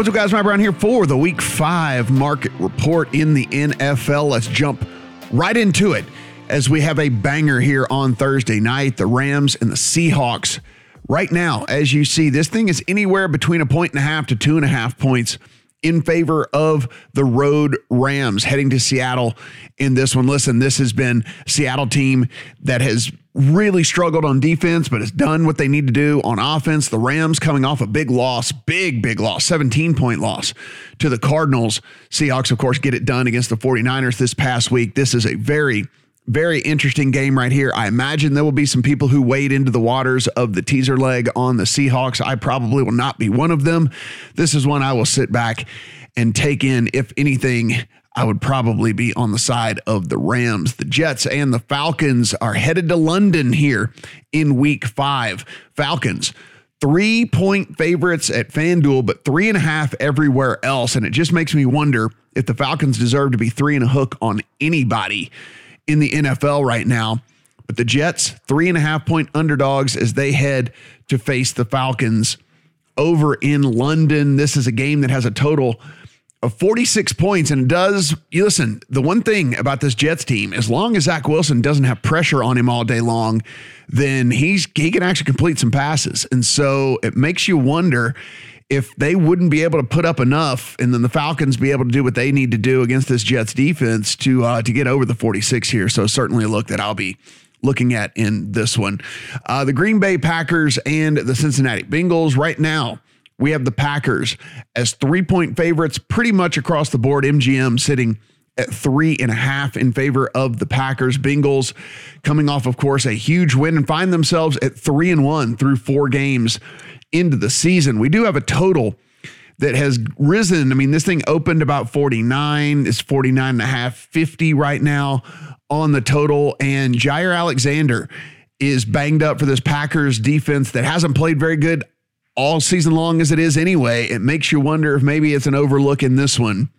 What's up, guys? Mike Brown here for the Week 5 market report in the NFL. Let's jump right into it as we have a banger here on Thursday night. The Rams and the Seahawks. Right now, as you see, this thing is anywhere between a point and a half to two and a half points in favor of the road Rams heading to Seattle in this one. Listen, this has been Seattle team that has really struggled on defense, but has done what they need to do on offense. The Rams coming off a big loss, big, big loss, 17 point loss to the Cardinals. Seahawks, of course, get it done against the 49ers this past week. This is a very very interesting game right here. I imagine there will be some people who wade into the waters of the teaser leg on the Seahawks. I probably will not be one of them. This is one I will sit back and take in. If anything, I would probably be on the side of the Rams. The Jets and the Falcons are headed to London here in week five. Falcons. Three point favorites at FanDuel, but three and a half everywhere else. And it just makes me wonder if the Falcons deserve to be three and a hook on anybody in the NFL right now. But the Jets, three and a half point underdogs as they head to face the Falcons over in London. This is a game that has a total of 46 points and does you listen the one thing about this jets team as long as zach wilson doesn't have pressure on him all day long then he's he can actually complete some passes and so it makes you wonder if they wouldn't be able to put up enough, and then the Falcons be able to do what they need to do against this Jets defense to uh, to get over the 46 here. So certainly a look that I'll be looking at in this one. Uh, the Green Bay Packers and the Cincinnati Bengals right now. We have the Packers as three point favorites pretty much across the board. MGM sitting at three and a half in favor of the Packers. Bengals coming off, of course, a huge win and find themselves at three and one through four games into the season. We do have a total that has risen. I mean, this thing opened about 49, it's 49 and a half, 50 right now on the total. And Jaire Alexander is banged up for this Packers defense that hasn't played very good all season long as it is anyway. It makes you wonder if maybe it's an overlook in this one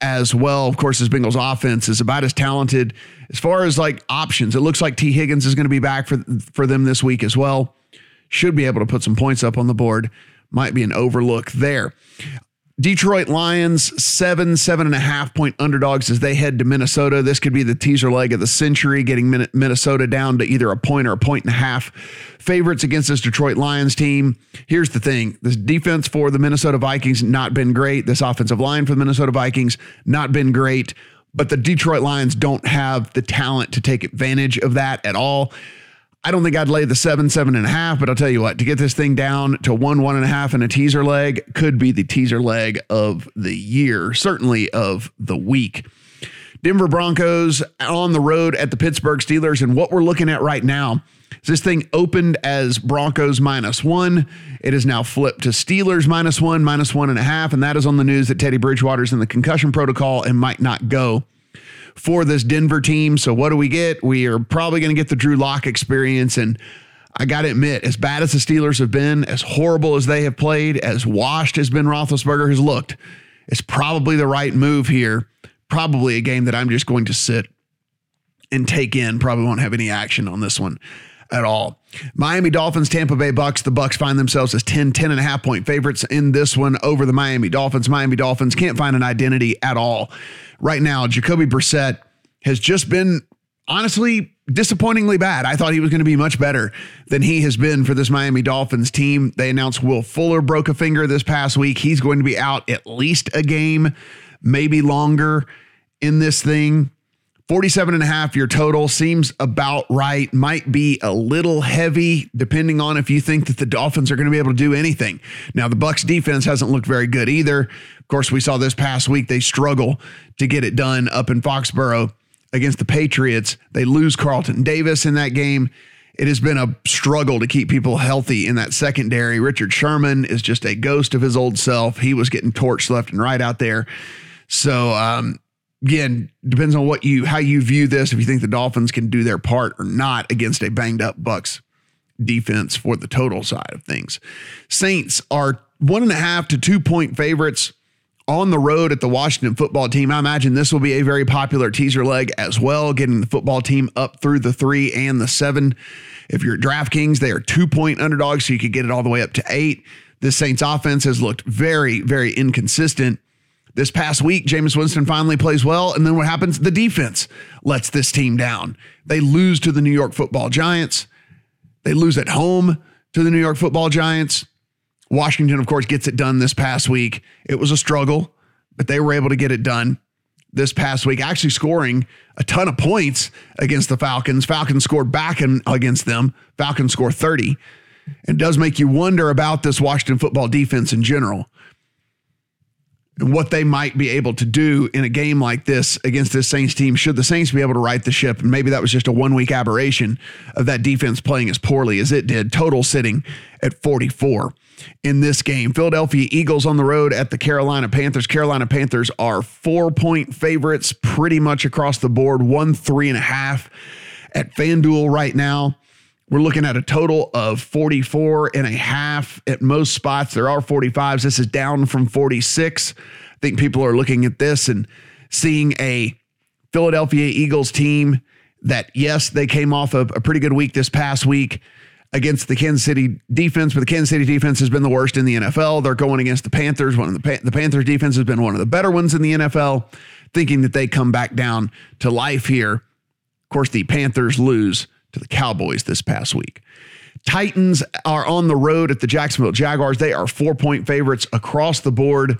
as well. Of course, this Bengals offense is about as talented as far as like options. It looks like Tee Higgins is going to be back for for them this week as well should be able to put some points up on the board. Might be an overlook there. Detroit Lions, seven, seven and a half point underdogs as they head to Minnesota. This could be the teaser leg of the century, getting Minnesota down to either a point or a point and a half. Favorites against this Detroit Lions team. Here's the thing this defense for the Minnesota Vikings, not been great. This offensive line for the Minnesota Vikings, not been great. But the Detroit Lions don't have the talent to take advantage of that at all. I don't think I'd lay the seven, seven and a half, but I'll tell you what, to get this thing down to one, one and a half and a teaser leg could be the teaser leg of the year, certainly of the week. Denver Broncos on the road at the Pittsburgh Steelers. And what we're looking at right now is this thing opened as Broncos minus one. It is now flipped to Steelers minus one, minus one and a half. And that is on the news that Teddy Bridgewater's in the concussion protocol and might not go for this Denver team. So what do we get? We are probably going to get the Drew Lock experience. And I got to admit, as bad as the Steelers have been, as horrible as they have played, as washed as Ben Roethlisberger has looked, it's probably the right move here. Probably a game that I'm just going to sit and take in. Probably won't have any action on this one at all. Miami Dolphins, Tampa Bay Bucks. The Bucks find themselves as 10, 10 and a half point favorites in this one over the Miami Dolphins. Miami Dolphins can't find an identity at all right now, Jacoby Brissett has just been honestly disappointingly bad. I thought he was going to be much better than he has been for this Miami Dolphins team. They announced Will Fuller broke a finger this past week. He's going to be out at least a game, maybe longer in this thing. 47 and a half your total seems about right. Might be a little heavy depending on if you think that the Dolphins are going to be able to do anything. Now the Bucks defense hasn't looked very good either. Of course, we saw this past week they struggle to get it done up in Foxborough against the Patriots. They lose Carlton Davis in that game. It has been a struggle to keep people healthy in that secondary. Richard Sherman is just a ghost of his old self. He was getting torched left and right out there. So um, again, depends on what you how you view this. If you think the Dolphins can do their part or not against a banged up Bucks defense for the total side of things. Saints are one and a half to two point favorites on the road at the Washington football team. I imagine this will be a very popular teaser leg as well, getting the football team up through the three and the seven. If you're at DraftKings, they are two point underdogs, so you could get it all the way up to eight. This Saints offense has looked very, very inconsistent. This past week, Jameis Winston finally plays well. And then what happens? The defense lets this team down. They lose to the New York football giants. They lose at home to the New York football giants. Washington, of course, gets it done this past week. It was a struggle, but they were able to get it done this past week, actually scoring a ton of points against the Falcons. Falcons scored back in, against them. Falcons score 30. It does make you wonder about this Washington football defense in general what they might be able to do in a game like this against this Saints team. Should the Saints be able to right the ship? And maybe that was just a one week aberration of that defense playing as poorly as it did, total sitting at 44 in this game. Philadelphia Eagles on the road at the Carolina Panthers. Carolina Panthers are four point favorites pretty much across the board, one, three and a half at FanDuel right now. We're looking at a total of 44 and a half at most spots. There are 45s. This is down from 46. I think people are looking at this and seeing a Philadelphia Eagles team that, yes, they came off of a pretty good week this past week against the Kansas City defense, but the Kansas City defense has been the worst in the NFL. They're going against the Panthers. One of the the Panthers defense has been one of the better ones in the NFL. Thinking that they come back down to life here. Of course, the Panthers lose to the Cowboys this past week. Titans are on the road at the Jacksonville Jaguars. They are four point favorites across the board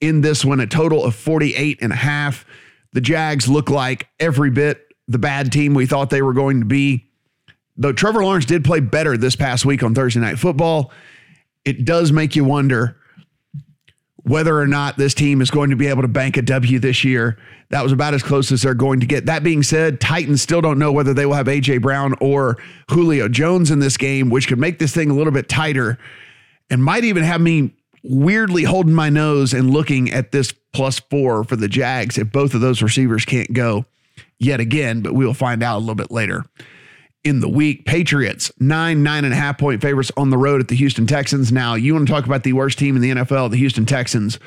in this one, a total of 48 and a half. The Jags look like every bit the bad team we thought they were going to be. Though Trevor Lawrence did play better this past week on Thursday Night Football, it does make you wonder whether or not this team is going to be able to bank a W this year. That was about as close as they're going to get. That being said, Titans still don't know whether they will have AJ Brown or Julio Jones in this game, which could make this thing a little bit tighter and might even have me weirdly holding my nose and looking at this plus four for the Jags if both of those receivers can't go yet again, but we will find out a little bit later in the week. Patriots, nine, nine and a half point favorites on the road at the Houston Texans. Now, you want to talk about the worst team in the NFL, the Houston Texans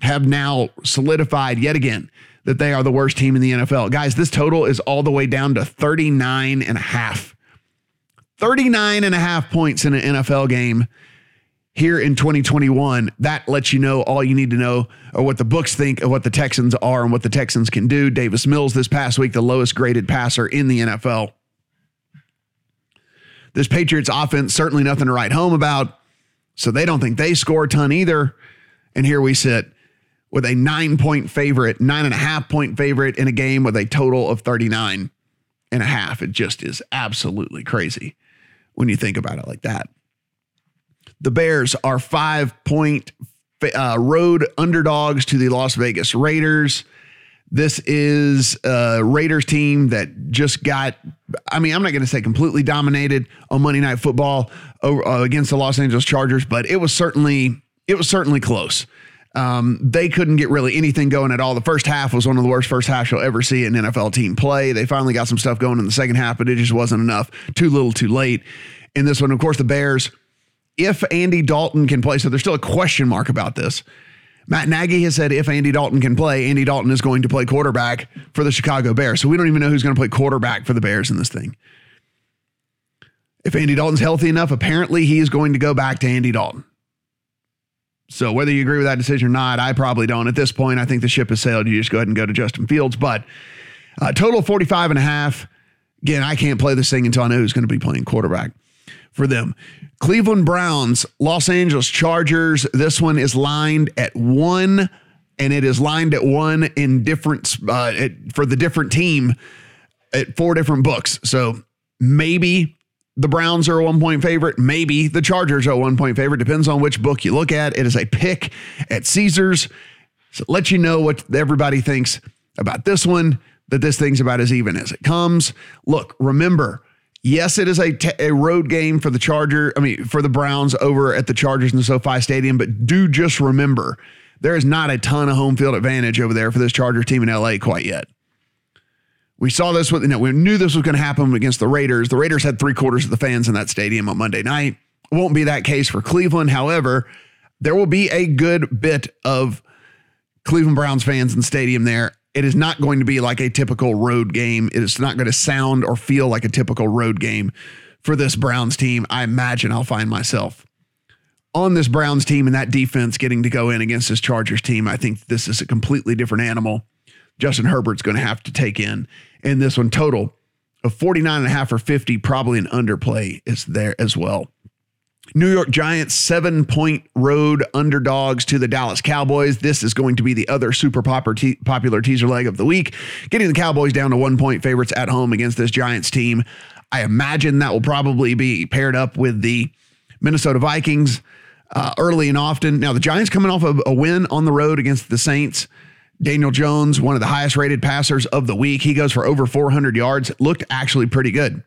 have now solidified yet again that they are the worst team in the NFL. Guys, this total is all the way down to 39 and a half. 39 and a half points in an NFL game here in 2021. That lets you know all you need to know or what the books think of what the Texans are and what the Texans can do. Davis Mills this past week, the lowest graded passer in the NFL. This Patriots offense, certainly nothing to write home about. So they don't think they score a ton either. And here we sit with a nine point favorite, nine and a half point favorite in a game with a total of 39 and a half. It just is absolutely crazy when you think about it like that. The Bears are five point uh, road underdogs to the Las Vegas Raiders. This is a Raiders team that just got, I mean, I'm not going to say completely dominated on Monday Night Football uh, against the Los Angeles Chargers, but it was certainly, it was certainly close. Um, they couldn't get really anything going at all. The first half was one of the worst first halves you'll ever see an NFL team play. They finally got some stuff going in the second half, but it just wasn't enough. Too little, too late. In this one, of course, the Bears, if Andy Dalton can play, so there's still a question mark about this. Matt Nagy has said if Andy Dalton can play, Andy Dalton is going to play quarterback for the Chicago Bears. So we don't even know who's going to play quarterback for the Bears in this thing. If Andy Dalton's healthy enough, apparently he is going to go back to Andy Dalton. So whether you agree with that decision or not, I probably don't. At this point, I think the ship has sailed. You just go ahead and go to Justin Fields. But uh, total 45 and a half. Again, I can't play this thing until I know who's going to be playing quarterback for them. Cleveland Browns, Los Angeles Chargers. This one is lined at one, and it is lined at one in different uh, for the different team at four different books. So maybe the Browns are a one point favorite. Maybe the Chargers are a one point favorite. Depends on which book you look at. It is a pick at Caesars. So let you know what everybody thinks about this one, that this thing's about as even as it comes. Look, remember, yes, it is a, t- a road game for the Charger, I mean, for the Browns over at the Chargers in the SoFi Stadium, but do just remember there is not a ton of home field advantage over there for this Chargers team in LA quite yet. We saw this with, know, we knew this was going to happen against the Raiders. The Raiders had three quarters of the fans in that stadium on Monday night. Won't be that case for Cleveland. However, there will be a good bit of Cleveland Browns fans in the stadium there. It is not going to be like a typical road game. It is not going to sound or feel like a typical road game for this Browns team. I imagine I'll find myself on this Browns team and that defense getting to go in against this Chargers team, I think this is a completely different animal. Justin Herbert's going to have to take in in this one total of 49 and a half or 50, probably an underplay is there as well. New York Giants, seven point road underdogs to the Dallas Cowboys. This is going to be the other super popular teaser leg of the week, getting the Cowboys down to one point favorites at home against this Giants team. I imagine that will probably be paired up with the Minnesota Vikings uh, early and often. Now, the Giants coming off of a win on the road against the Saints. Daniel Jones, one of the highest rated passers of the week, he goes for over 400 yards. Looked actually pretty good.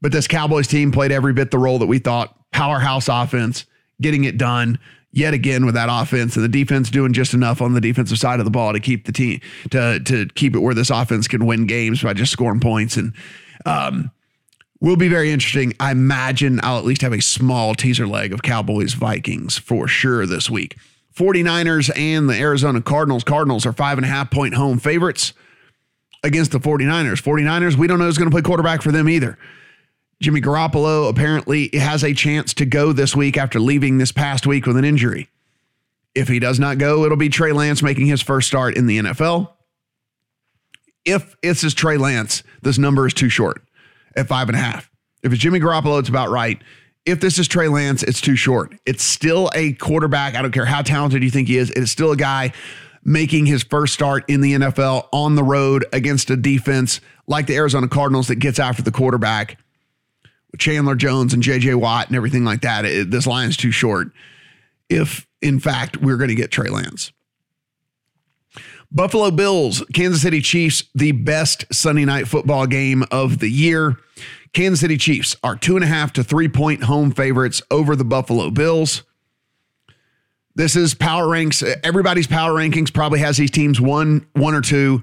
But this Cowboys team played every bit the role that we thought powerhouse offense, getting it done yet again with that offense and the defense doing just enough on the defensive side of the ball to keep the team to to keep it where this offense can win games by just scoring points and um will be very interesting. I imagine I'll at least have a small teaser leg of Cowboys Vikings for sure this week. 49ers and the Arizona Cardinals. Cardinals are five and a half point home favorites against the 49ers. 49ers, we don't know who's going to play quarterback for them either. Jimmy Garoppolo apparently has a chance to go this week after leaving this past week with an injury. If he does not go, it'll be Trey Lance making his first start in the NFL. If it's is Trey Lance, this number is too short at five and a half. If it's Jimmy Garoppolo, it's about right. If this is Trey Lance, it's too short. It's still a quarterback. I don't care how talented you think he is. It's still a guy making his first start in the NFL on the road against a defense like the Arizona Cardinals that gets after the quarterback Chandler Jones and JJ Watt and everything like that. It, this line's too short. If in fact we're going to get Trey Lance. Buffalo Bills, Kansas City Chiefs, the best Sunday night football game of the year. Kansas City Chiefs are two and a half to three point home favorites over the Buffalo Bills. This is power ranks. Everybody's power rankings probably has these teams one, one or two.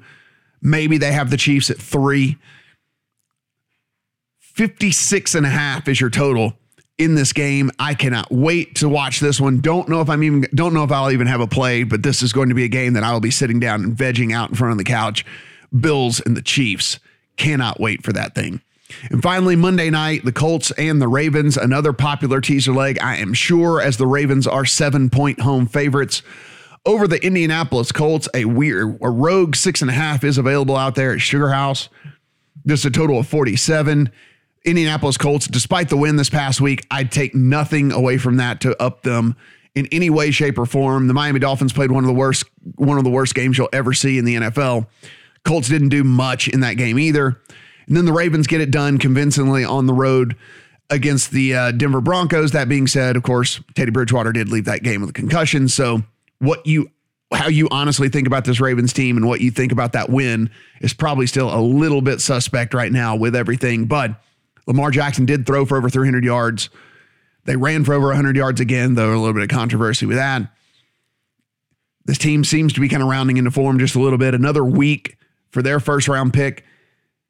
Maybe they have the Chiefs at three. 56 and a half is your total in this game. I cannot wait to watch this one. Don't know if I'm even don't know if I'll even have a play, but this is going to be a game that I will be sitting down and vegging out in front of the couch. Bills and the Chiefs. Cannot wait for that thing. And finally, Monday night, the Colts and the Ravens, another popular teaser leg, I am sure, as the Ravens are seven point home favorites over the Indianapolis Colts. A weird, a rogue six and a half is available out there at Sugar House. This is a total of 47. Indianapolis Colts, despite the win this past week, I'd take nothing away from that to up them in any way, shape, or form. The Miami Dolphins played one of the worst, one of the worst games you'll ever see in the NFL. Colts didn't do much in that game either. And then the Ravens get it done convincingly on the road against the uh, Denver Broncos. That being said, of course, Teddy Bridgewater did leave that game with a concussion. So what you how you honestly think about this Ravens team and what you think about that win is probably still a little bit suspect right now with everything. But Lamar Jackson did throw for over 300 yards. They ran for over 100 yards again, though a little bit of controversy with that. This team seems to be kind of rounding into form just a little bit. Another week for their first round pick,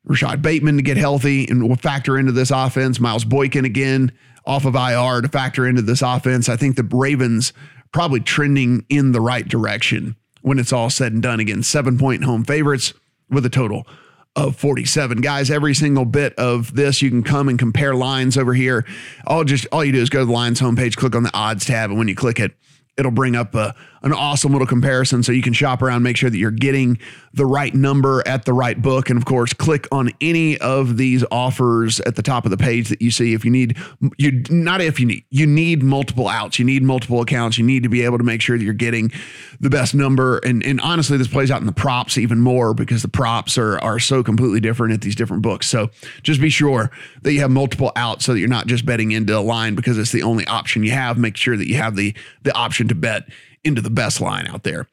Rashod Bateman to get healthy and will factor into this offense. Miles Boykin again off of IR to factor into this offense. I think the Ravens probably trending in the right direction when it's all said and done. Again, seven point home favorites with a total of 47. Guys, every single bit of this, you can come and compare lines over here. All just all you do is go to the lines homepage, click on the odds tab, and when you click it, it'll bring up a, an awesome little comparison so you can shop around, make sure that you're getting the right number at the right book. And of course, click on any of these offers at the top of the page that you see. If you need, you not if you need, you need multiple outs, you need multiple accounts, you need to be able to make sure that you're getting the best number. And, and honestly, this plays out in the props even more because the props are, are so completely different at these different books. So just be sure that you have multiple outs so that you're not just betting into a line because it's the only option you have. Make sure that you have the, the option to bet into the best line out there.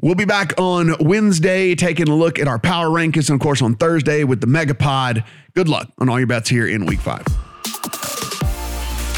We'll be back on Wednesday taking a look at our power rankings and, of course, on Thursday with the Megapod. Good luck on all your bets here in week five.